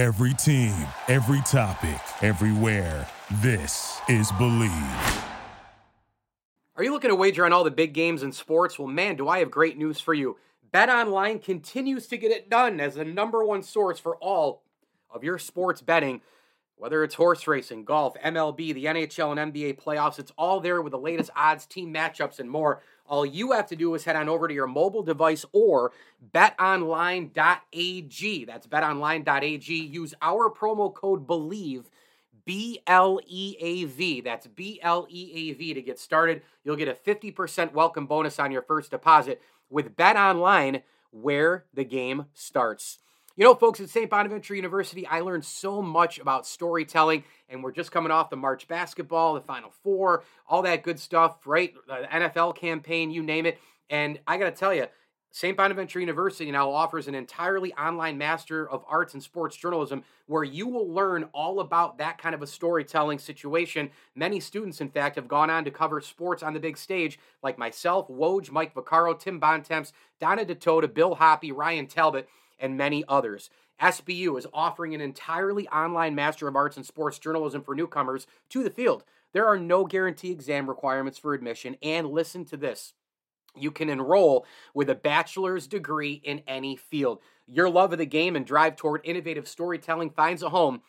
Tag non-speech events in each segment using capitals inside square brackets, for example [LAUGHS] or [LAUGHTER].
Every team, every topic, everywhere. This is Bleav. Are you looking to wager on all the big games in sports? Well, man, do I have great news for you. Bet Online continues to get it done as the number one source for all of your sports betting. Whether it's horse racing, golf, MLB, the NHL, and NBA playoffs, it's all there with the latest odds, team matchups, and more. All you have to do is head on over to your mobile device or betonline.ag. That's betonline.ag. Use our promo code BLEAV, B L E A V. That's B L E A V to get started. You'll get a 50% welcome bonus on your first deposit with BetOnline, where the game starts. You know, folks, at St. Bonaventure University, I learned so much about storytelling, and we're just coming off the March basketball, the Final Four, all that good stuff, right? The NFL campaign, you name it. And I got to tell you, St. Bonaventure University now offers an entirely online Master of Arts in Sports Journalism where you will learn all about that kind of a storytelling situation. Many students, in fact, have gone on to cover sports on the big stage, like myself, Woj, Mike Vaccaro, Tim Bontemps, Donna DeTota, Bill Hoppy, Ryan Talbot and many others. SBU is offering an entirely online Master of Arts in Sports Journalism for newcomers to the field. There are no guarantee exam requirements for admission, and listen to this. You can enroll with a bachelor's degree in any field. Your love of the game and drive toward innovative storytelling finds a home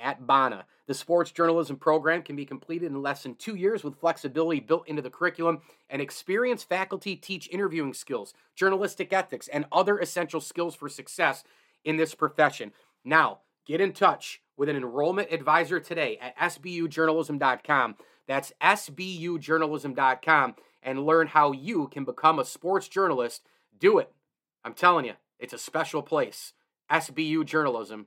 at Bona. The sports journalism program can be completed in less than two years with flexibility built into the curriculum, and experienced faculty teach interviewing skills, journalistic ethics, and other essential skills for success in this profession. Now, get in touch with an enrollment advisor today at sbujournalism.com. That's sbujournalism.com and learn how you can become a sports journalist. Do it. I'm telling you, it's a special place. sbujournalism.com.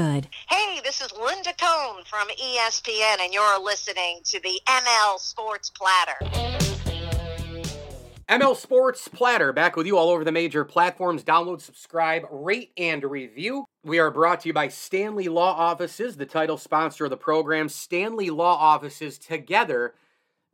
good. Hey, this is Linda Cohn from ESPN, and you're listening to the ML Sports Platter. ML Sports Platter, back with you all over the major platforms. Download, subscribe, rate, and review. We are brought to you by Stanley Law Offices, the title sponsor of the program. Stanley Law Offices together,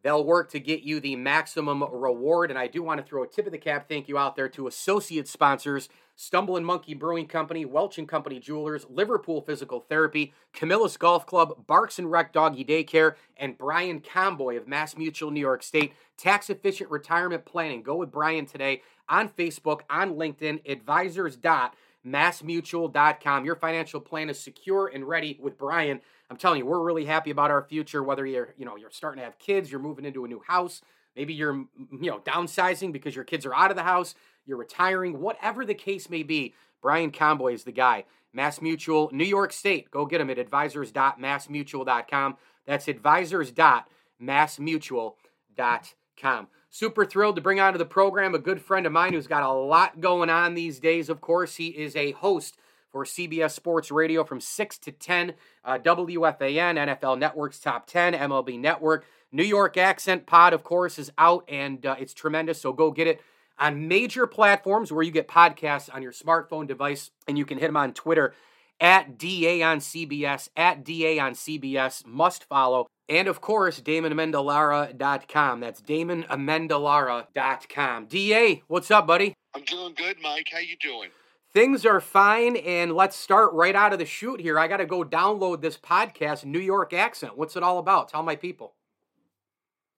they'll work to get you the maximum reward. And I do want to throw a tip of the cap thank you out there to associate sponsors Stumble and Monkey Brewing Company, Welch and Company Jewelers, Liverpool Physical Therapy, Camillus Golf Club, Barks and Rec Doggy Daycare, and Brian Comboy of Mass Mutual New York State. Tax efficient retirement planning. Go with Brian today on Facebook, on LinkedIn, advisors.massmutual.com. Your financial plan is secure and ready with Brian. I'm telling you, we're really happy about our future. Whether you're, you know, you're starting to have kids, you're moving into a new house, maybe you're, you know, downsizing because your kids are out of the house you're retiring, whatever the case may be, Brian Comboy is the guy. Mass Mutual, New York State. Go get him at advisors.massmutual.com. That's advisors.massmutual.com. Super thrilled to bring onto the program a good friend of mine who's got a lot going on these days. Of course, he is a host for CBS Sports Radio from 6 to 10, uh, WFAN, NFL Network's Top 10, MLB Network. New York Accent Pod, of course, is out and uh, it's tremendous, so go get it on major platforms where you get podcasts on your smartphone device, and you can hit them on Twitter at DA on CBS, at DA on CBS, must follow. And of course, DamonAmendolara.com. That's DamonAmendolara.com. DA, what's up, buddy? I'm doing good, Mike. How you doing? Things are fine, and let's start right out of the chute here. I got to go download this podcast, New York Accent. What's it all about? Tell my people.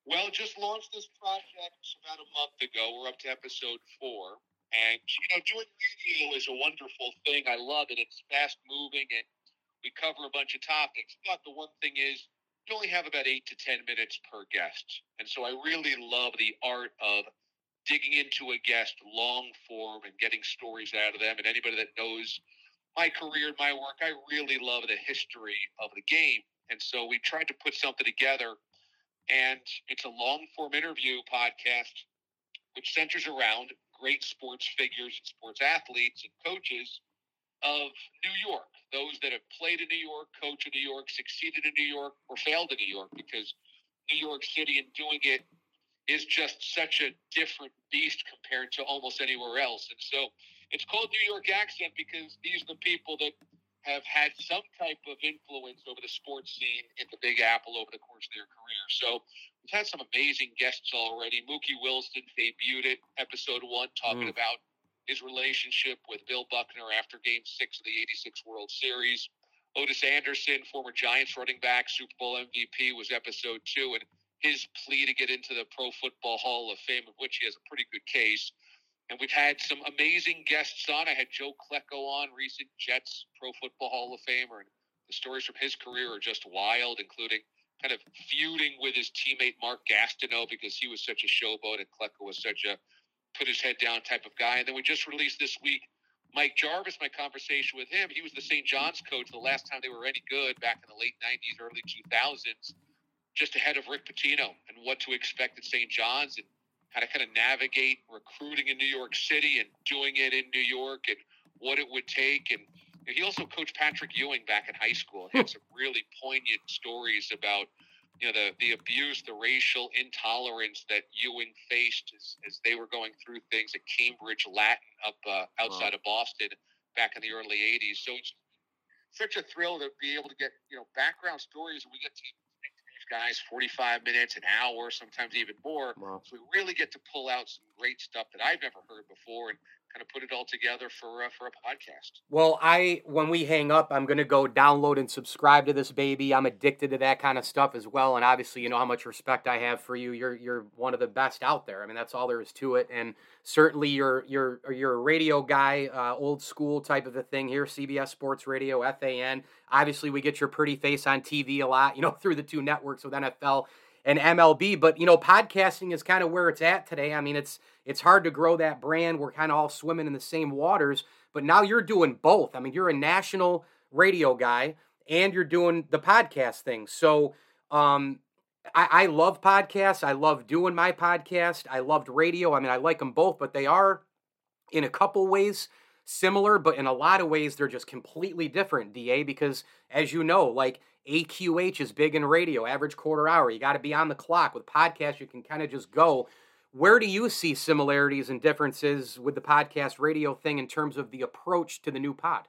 Well, just launched this project about a month ago. We're up to episode four. And, you know, doing radio is a wonderful thing. I love it. It's fast moving and we cover a bunch of topics. But the one thing is, you only have about eight to 10 minutes per guest. And so I really love the art of digging into a guest long form and getting stories out of them. And anybody that knows my career and my work, I really love the history of the game. And so we tried to put something together and it's a long form interview podcast which centers around great sports figures and sports athletes and coaches of New York, those that have played in New York, coached in New York, succeeded in New York, or failed in New York, because New York City and doing it is just such a different beast compared to almost anywhere else. And so it's called New York accent because these are the people that have had some type of influence over the sports scene in the Big Apple over the course of their career. So we've had some amazing guests already. Mookie Wilson debuted it, episode one, talking mm. about his relationship with Bill Buckner after game six of the 86 World Series. Otis Anderson, former Giants running back, Super Bowl MVP, was episode two, and his plea to get into the Pro Football Hall of Fame, of which he has a pretty good case. And we've had some amazing guests on. I had Joe Klecko on, recent Jets Pro Football Hall of Famer, and the stories from his career are just wild, including kind of feuding with his teammate Mark Gastineau because he was such a showboat and Klecko was such a put his head down type of guy. And then we just released this week Mike Jarvis, my conversation with him. He was the St. John's coach the last time they were any good back in the late 90s, early 2000s, just ahead of Rick Pitino and what to expect at St. John's and how to kind of navigate recruiting in New York City and doing it in New York and what it would take. And he also coached Patrick Ewing back in high school. He had some really poignant stories about you know the the abuse, the racial intolerance that Ewing faced as, as they were going through things at Cambridge Latin up uh, outside wow. of Boston back in the early '80s. So it's such a thrill to be able to get you know background stories, and we get to guys 45 minutes, an hour, sometimes even more. Wow. So we really get to pull out some great stuff that I've never heard before and kind of put it all together for uh, for a podcast. Well, I when we hang up, I'm going to go download and subscribe to this baby. I'm addicted to that kind of stuff as well, and obviously, you know how much respect I have for you. You're you're one of the best out there. I mean, that's all there is to it, and certainly you're you're you're a radio guy, uh, old school type of a thing here. CBS Sports Radio, FAN. Obviously, we get your pretty face on TV a lot, [LAUGHS] you know, through the two networks with NFL and MLB. But you know, podcasting is kind of where it's at today. I mean, it's it's hard to grow that brand. We're kind of all swimming in the same waters. But now you're doing both. I mean, you're a national radio guy and you're doing the podcast thing. So um, I, I love podcasts. I love doing my podcast. I loved radio. I mean, I like them both, but they are in a couple ways similar, but in a lot of ways they're just completely different, DA, because as you know, like AQH is big in radio, average quarter hour. You got to be on the clock. With podcasts, you can kind of just go. Where do you see similarities and differences with the podcast radio thing in terms of the approach to the new pod?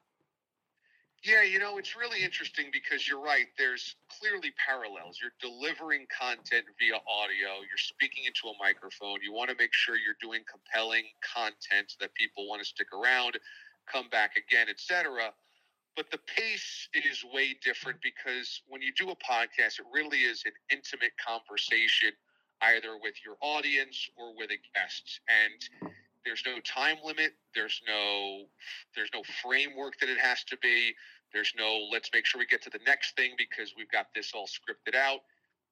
Yeah, you know, it's really interesting because you're right. There's clearly parallels. You're delivering content via audio, you're speaking into a microphone. You want to make sure you're doing compelling content that people want to stick around, come back again, etc but the pace is way different because when you do a podcast, it really is an intimate conversation, either with your audience or with a guest. And mm-hmm. there's no time limit. There's no there's no framework that it has to be. There's no let's make sure we get to the next thing because we've got this all scripted out.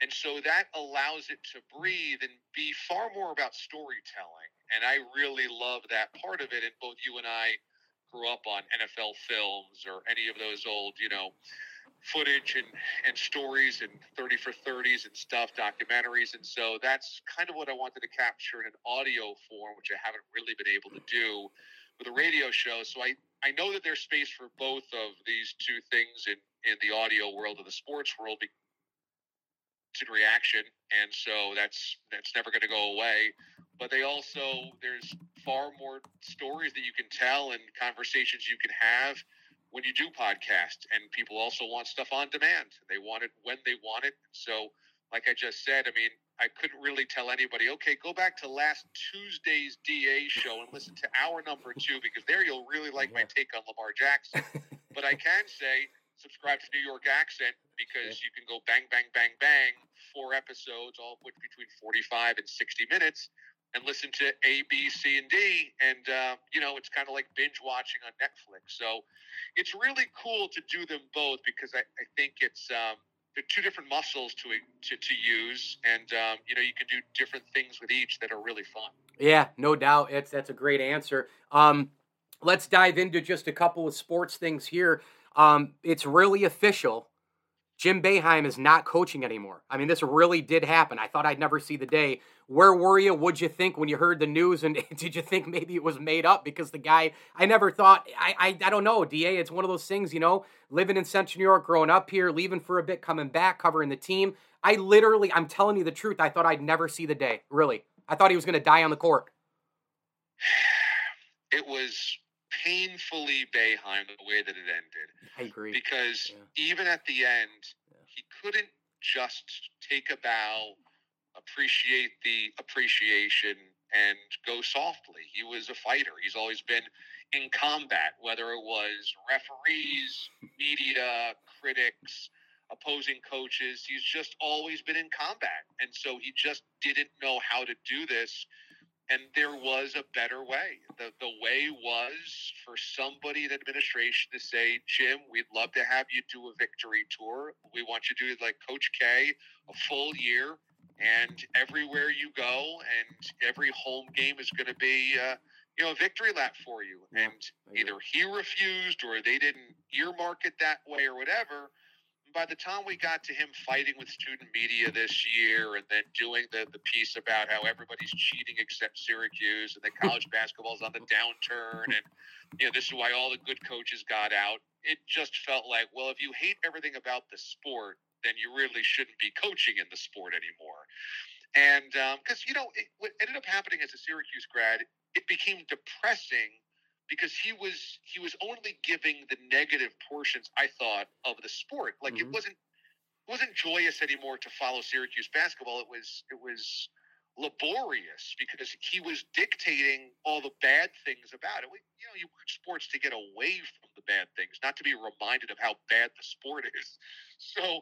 And so that allows it to breathe and be far more about storytelling. And I really love that part of it. And both you and I grew up on NFL films or any of those old, you know, footage and, and stories and 30 for 30s and stuff, documentaries. And so that's kind of what I wanted to capture in an audio form, which I haven't really been able to do with a radio show. So I, I know that there's space for both of these two things in, in the audio world of the sports world reaction. And so that's, that's never going to go away. But they also there's far more stories that you can tell and conversations you can have when you do podcast and people also want stuff on demand. They want it when they want it. So like i just said i mean i couldn't really tell anybody okay go back to last tuesday's da show and listen to hour number two because there you'll really like my take on lamar jackson. [LAUGHS] But i can say subscribe to new york accent because you can go bang bang bang bang four episodes all of which between 45 and 60 minutes and listen to A, B, C, and D. And, uh, you know, it's kind of like binge watching on Netflix. So it's really cool to do them both because I, I think it's, um, they're two different muscles to, to, to use. And, um, you know, you can do different things with each that are really fun. Yeah, no doubt. It's, that's a great answer. Um, let's dive into just a couple of sports things here. Um, it's really official. Jim Boeheim is not coaching anymore. I mean, this really did happen. I thought I'd never see the day. Where were you? What'd you think when you heard the news? And [LAUGHS] did you think maybe it was made up? Because the guy, I never thought, I, I, I don't know, DA, it's one of those things, you know, living in Central New York, growing up here, leaving for a bit, coming back, covering the team. I literally, I'm telling you the truth, I thought I'd never see the day. Really. I thought he was going to die on the court. [SIGHS] It was painfully Boeheim the way that it ended. I agree. Because Yeah. even at the end, Yeah. he couldn't just take a bow, appreciate the appreciation, and go softly. He was a fighter. He's always been in combat, whether it was referees, [LAUGHS] media, critics, opposing coaches. He's just always been in combat. And so he just didn't know how to do this and there was a better way. The the way was for somebody in the administration to say, Jim, we'd love to have you do a victory tour. We want you to do like Coach K, a full year, and everywhere you go, and every home game is going to be, uh, you know, a victory lap for you. Yeah, and either he refused or they didn't earmark it that way or whatever by the time we got to him fighting with student media this year and then doing the, the piece about how everybody's cheating except Syracuse and that [LAUGHS] college basketball's on the downturn and you know this is why all the good coaches got out it just felt like well if you hate everything about the sport then you really shouldn't be coaching in the sport anymore. And um, because you know it, what ended up happening as a Syracuse grad it became depressing because he was he was only giving the negative portions I thought of the sport. Like Mhm. it wasn't it wasn't joyous anymore to follow Syracuse basketball. It was it was laborious because he was dictating all the bad things about it. We, you know, you watch sports to get away from the bad things, not to be reminded of how bad the sport is. [LAUGHS] So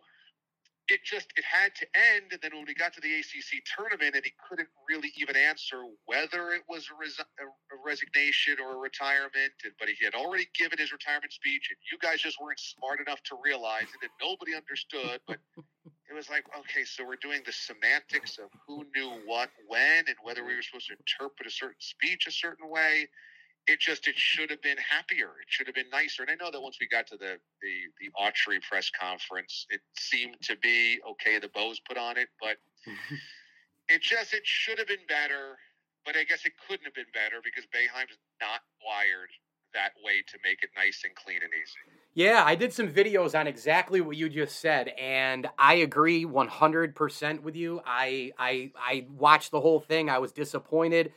it just it had to end and then when we got to the acc tournament and he couldn't really even answer whether it was a, a a resignation or a retirement and, but he had already given his retirement speech and you guys just weren't smart enough to realize it and nobody understood but [LAUGHS] it was like okay so we're doing the semantics of who knew what when and whether we were supposed to interpret a certain speech a certain way it just it should have been happier. It should have been nicer. And I know that once we got to the the the Autry press conference, it seemed to be okay. The bows put on it, but [LAUGHS] it just it should have been better. But I guess it couldn't have been better because Boeheim's not wired that way to make it nice and clean and easy. Yeah, I did some videos on exactly what you just said, and I agree 100% with you. I, I, I watched the whole thing. I was disappointed.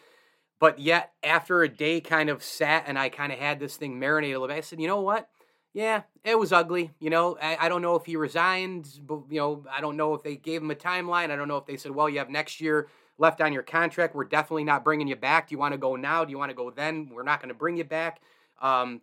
But yet, after a day kind of sat and I kind of had this thing marinate a little bit, I said, you know what? Yeah, it was ugly. You know, I, I don't know if he resigned, but, you know, I don't know if they gave him a timeline. I don't know if they said, well, you have next year left on your contract. We're definitely not bringing you back. Do you want to go now? Do you want to go then? We're not going to bring you back. Um,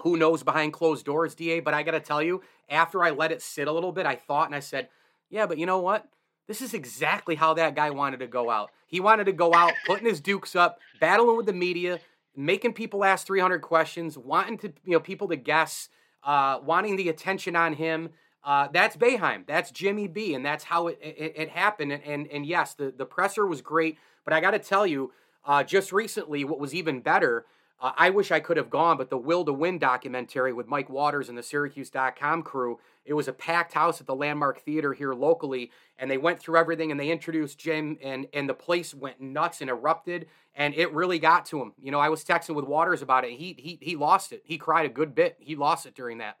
who knows behind closed doors, DA? But I got to tell you, after I let it sit a little bit, I thought and I said, yeah, but you know what? This is exactly how that guy wanted to go out. He wanted to go out, putting his dukes up, battling with the media, making people ask 300 questions, wanting to, you know, people to guess, uh, wanting the attention on him. Uh, that's Boeheim. That's Jimmy B, and that's how it it, it happened. And, and and yes, the the presser was great, but I got to tell you, uh, just recently, what was even better. Uh, I wish I could have gone, but the Will to Win documentary with Mike Waters and the Syracuse.com crew, it was a packed house at the Landmark Theater here locally, and they went through everything and they introduced Jim, and, and the place went nuts and erupted, and it really got to him. You know, I was texting with Waters about it. He, he, he lost it. He cried a good bit. He lost it during that.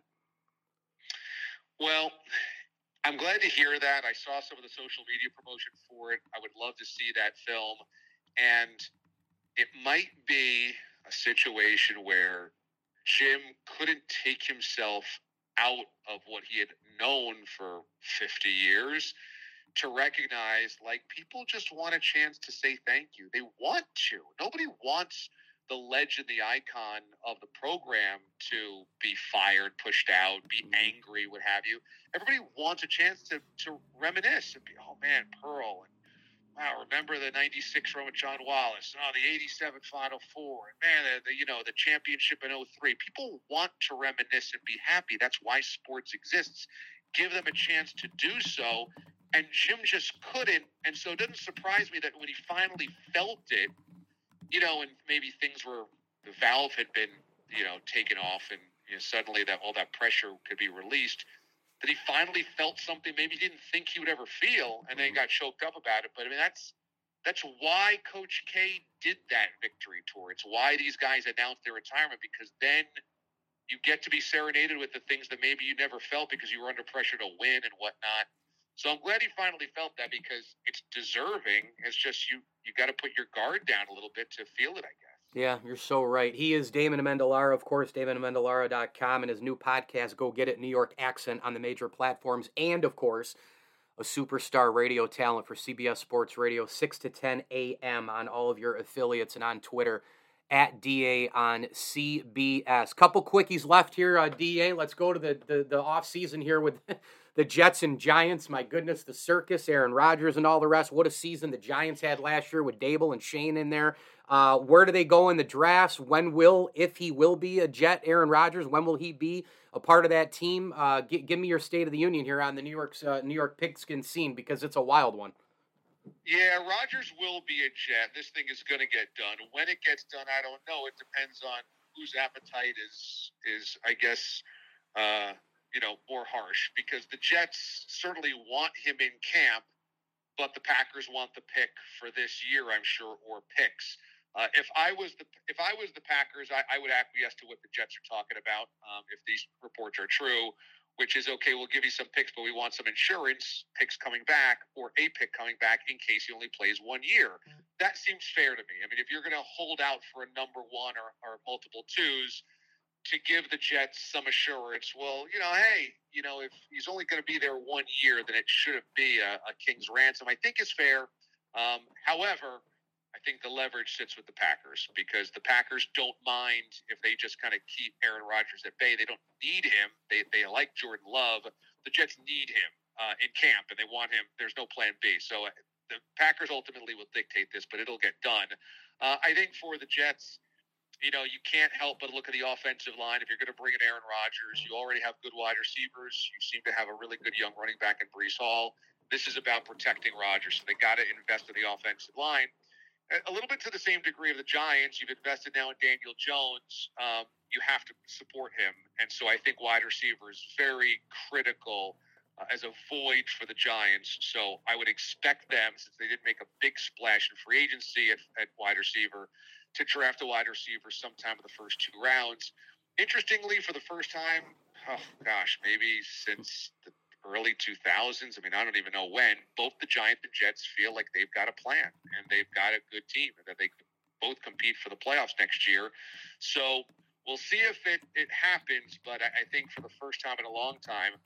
Well, I'm glad to hear that. I saw some of the social media promotion for it. I would love to see that film. And it might be a situation where Jim couldn't take himself out of what he had known for 50 years to recognize like people just want a chance to say thank you. They want to. Nobody wants the legend, the icon of the program to be fired, pushed out, be mm-hmm. angry, what have you. Everybody wants a chance to, to reminisce and be, oh man, Pearl. And wow, remember the 96 run with John Wallace. Oh, the 87 Final Four. Man, the, the, you know, the championship in 03. People want to reminisce and be happy. That's why sports exists. Give them a chance to do so. And Jim just couldn't. And so it doesn't surprise me that when he finally felt it, you know, and maybe things were the valve had been, you know, taken off, and you know, suddenly that all that pressure could be released. That he finally felt something maybe he didn't think he would ever feel, and then he mm-hmm. got choked up about it. But I mean, that's that's why Coach K did that victory tour. It's why these guys announced their retirement because then you get to be serenaded with the things that maybe you never felt because you were under pressure to win and whatnot. So I'm glad he finally felt that because it's deserving. It's just you you got to put your guard down a little bit to feel it, I guess. Yeah, you're so right. He is Damon Amendolara, of course, DamonAmendolara.com, and his new podcast, Go Get It New York Accent, on the major platforms, and of course, a superstar radio talent for CBS Sports Radio, 6 to 10 a.m. on all of your affiliates and on Twitter at DA on CBS. Couple quickies left here, uh, DA. Let's go to the, the, the off season here with [LAUGHS] the Jets and Giants. My goodness, the circus, Aaron Rodgers, and all the rest. What a season the Giants had last year with Daboll and Schoen in there. Uh, where do they go in the drafts? When will, if he will be a Jet, Aaron Rodgers, when will he be a part of that team? Uh, g- give me your State of the Union here on the New York uh, New York pigskin scene because it's a wild one. Yeah, Rodgers will be a Jet. This thing is going to get done. When it gets done, I don't know. It depends on whose appetite is is I guess uh, you know more harsh because the Jets certainly want him in camp, but the Packers want the pick for this year, I'm sure, or picks. Uh, if I was the if I was the Packers, I, I would acquiesce to what the Jets are talking about. Um, if these reports are true, which is okay, we'll give you some picks, but we want some insurance picks coming back or a pick coming back in case he only plays one year. That seems fair to me. I mean, if you're going to hold out for a number one or, or multiple twos to give the Jets some assurance, well, you know, hey, you know, if he's only going to be there one year, then it shouldn't be a, a king's ransom. I think is fair. Um, however I think the leverage sits with the Packers because the Packers don't mind if they just kind of keep Aaron Rodgers at bay. They don't need him. They, they like Jordan Love. The Jets need him uh, in camp and they want him. There's no plan B. So uh, the Packers ultimately will dictate this, but it'll get done. Uh, I think for the Jets, you know, you can't help but look at the offensive line. If you're going to bring in Aaron Rodgers, you already have good wide receivers. You seem to have a really good young running back in Breece Hall. This is about protecting Rodgers, so they got to invest in the offensive line a little bit to the same degree of the Giants. You've invested now in Daniel Jones. Um, you have to support him, and so I think wide receiver is very critical uh, as a void for the Giants. So I would expect them, since they did make a big splash in free agency at, at wide receiver, to draft a wide receiver sometime in the first two rounds. Interestingly, for the first time, oh gosh, maybe since the early 2000s. I mean, I don't even know when. Both the Giants and Jets feel like they've got a plan and they've got a good team and that they could both compete for the playoffs next year. So we'll see if it, it happens. But I, I think for the first time in a long time,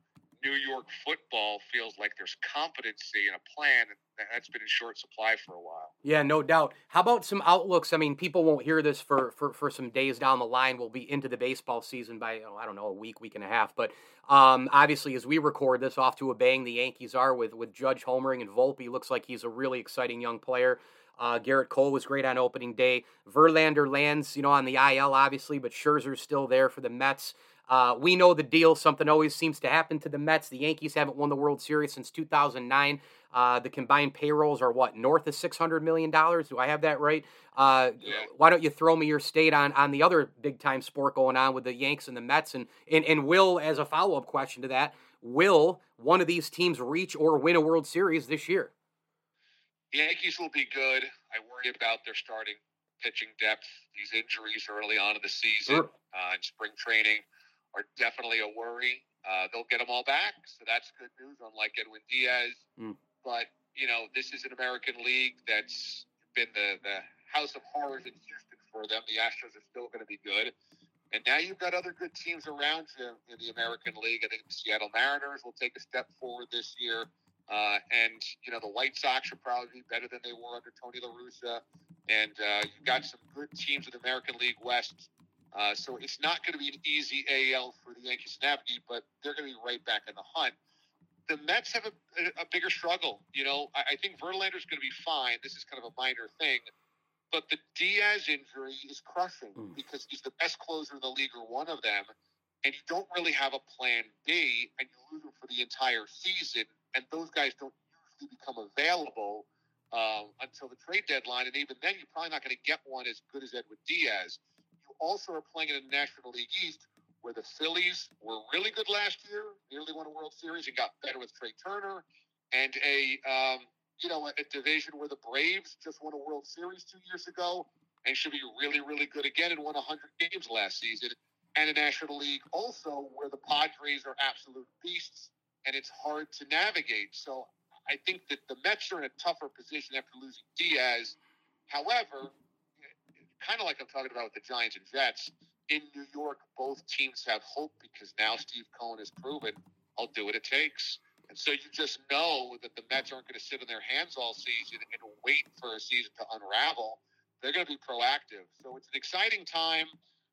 New York football feels like there's competency and a plan that's been in short supply for a while. Yeah, no doubt. How about some outlooks? I mean, people won't hear this for for, for some days down the line. We'll be into the baseball season by oh, I don't know a week, week and a half. But um, obviously, as we record this, off to a bang the Yankees are with with Judge homering and Volpe. Looks like he's a really exciting young player. Uh, Gerrit Cole was great on opening day. Verlander lands, you know, on the IL, obviously, but Scherzer's still there for the Mets. Uh, we know the deal. Something always seems to happen to the Mets. The Yankees haven't won the World Series since 2009. Uh, the combined payrolls are what north of 600 million dollars. Do I have that right? Uh, yeah. Why don't you throw me your state on on the other big time sport going on with the Yanks and the Mets? And and, and will as a follow up question to that, will one of these teams reach or win a World Series this year? The Yankees will be good. I worry about their starting pitching depth. These injuries early on in the season sure. uh, in spring training are definitely a worry. Uh, they'll get them all back, so that's good news. Unlike Edwin Diaz, mm. but you know this is an American League that's been the the house of horrors in Houston for them. The Astros are still going to be good, and now you've got other good teams around you in the American League. I think the Seattle Mariners will take a step forward this year. Uh, and you know the White Sox are probably better than they were under Tony La Russa, and uh, you've got some good teams in the American League West uh, so it's not going to be an easy AL for the Yankees to navigate, but they're going to be right back in the hunt. The Mets have a, a, bigger struggle. You know, I, I think Verlander's going to be fine. This is kind of a minor thing, but the Diaz injury is crushing mm. because he's the best closer in the league or one of them, and you don't really have a plan B, and you lose him for the entire season, and those guys don't usually become available um, until the trade deadline, and even then, you're probably not going to get one as good as Edwin Diaz also are playing in the National League East, where the Phillies were really good last year, nearly won a World Series and got better with Trea Turner, and a um, you know a, a division where the Braves just won a World Series two years ago and should be really really good again and won 100 games last season, and a National League also where the Padres are absolute beasts and it's hard to navigate. So I think that the Mets are in a tougher position after losing Diaz. However, kind of like I'm talking about with the Giants and Jets, in New York, both teams have hope because now Steve Cohen has proven I'll do what it takes. And so you just know that the Mets aren't going to sit on their hands all season and wait for a season to unravel. They're going to be proactive. So it's an exciting time.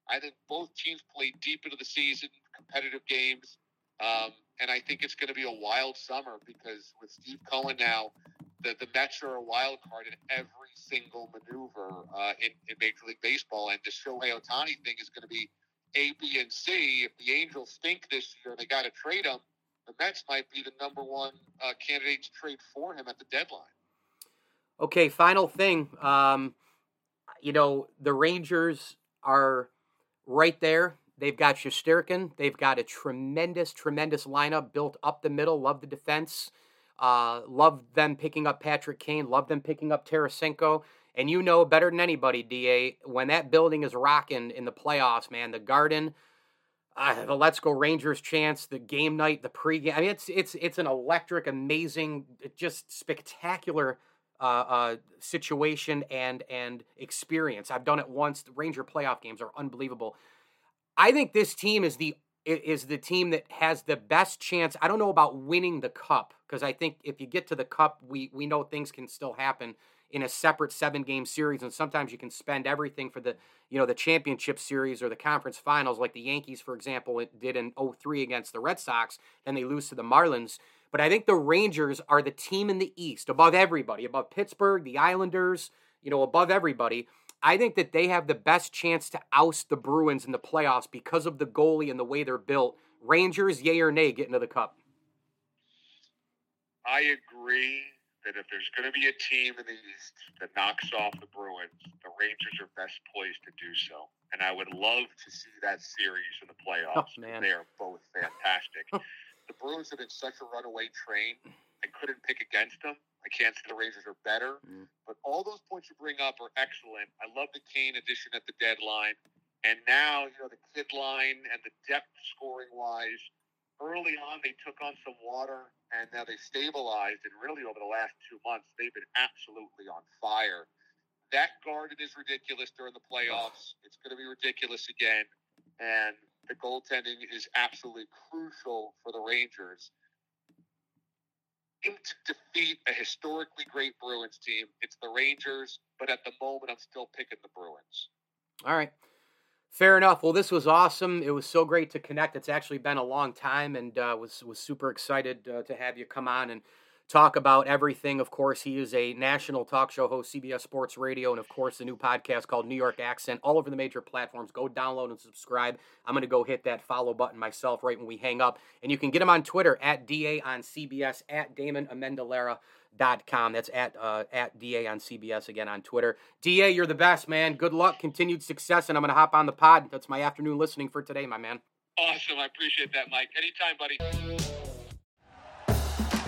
I think both teams play deep into the season, competitive games. Um, and I think it's going to be a wild summer because with Steve Cohen now, the, the Mets are a wild card in every single maneuver uh, in, in Major League Baseball. And the Shohei Ohtani thing is going to be A, B, and C. If the Angels stink this year they got to trade him, the Mets might be the number one uh, candidate to trade for him at the deadline. Okay, final thing. Um, you know, the Rangers are right there. They've got Shesterkin. They've got a tremendous, tremendous lineup built up the middle. Love the defense. Uh, love them picking up Patrick Kane. Love them picking up Tarasenko. And you know better than anybody, DA, when that building is rocking in the playoffs, man, the Garden, uh, the Let's Go Rangers chance, the game night, the pregame. I mean, it's it's it's an electric, amazing, just spectacular uh, uh, situation and and experience. I've done it once. The Ranger playoff games are unbelievable. I think this team is the is the team that has the best chance. I don't know about winning the cup because I think if you get to the cup, we we know things can still happen in a separate seven game series, and sometimes you can spend everything for the you know the championship series or the conference finals, like the Yankees, for example, it did in 03 against the Red Sox, and they lose to the Marlins. But I think the Rangers are the team in the East above everybody, above Pittsburgh, the Islanders, you know, above everybody I think that they have the best chance to oust the Bruins in the playoffs because of the goalie and the way they're built. Rangers, yay or nay, get into the cup. I agree that if there's going to be a team in the East that knocks off the Bruins, the Rangers are best poised to do so. And I would love to see that series in the oh, playoffs. Oh. They are both fantastic. [LAUGHS] the Bruins have been such a runaway train. I couldn't pick against them. I can't say the Rangers are better, mm. but all those points you bring up are excellent. I love the Kane addition at the deadline. And now, you know, the kid line and the depth scoring wise, early on they took on some water and now they stabilized. And really, over the last two months, they've been absolutely on fire. That garden is ridiculous during the playoffs. It's going to be ridiculous again. And the goaltending is absolutely crucial for the Rangers to defeat a historically great Bruins team. It's the Rangers, but at the moment, I'm still picking the Bruins. All right. Fair enough. Well, this was awesome. It was so great to connect. It's actually been a long time, and uh, was was super excited uh, to have you come on and talk about everything. Of course, he is a national talk show host, CBS Sports Radio, and of course, the new podcast called New York Accent, all over the major platforms. Go download and subscribe. I'm going to go hit that follow button myself right when we hang up. And you can get him on Twitter at DA on CBS, at Damon. Dot com. That's at uh, at DA on CBS again on Twitter. DA, you're the best, man. Good luck, continued success, and I'm gonna hop on the pod. That's my afternoon listening for today, my man. Awesome. I appreciate that, Mike. Anytime, buddy.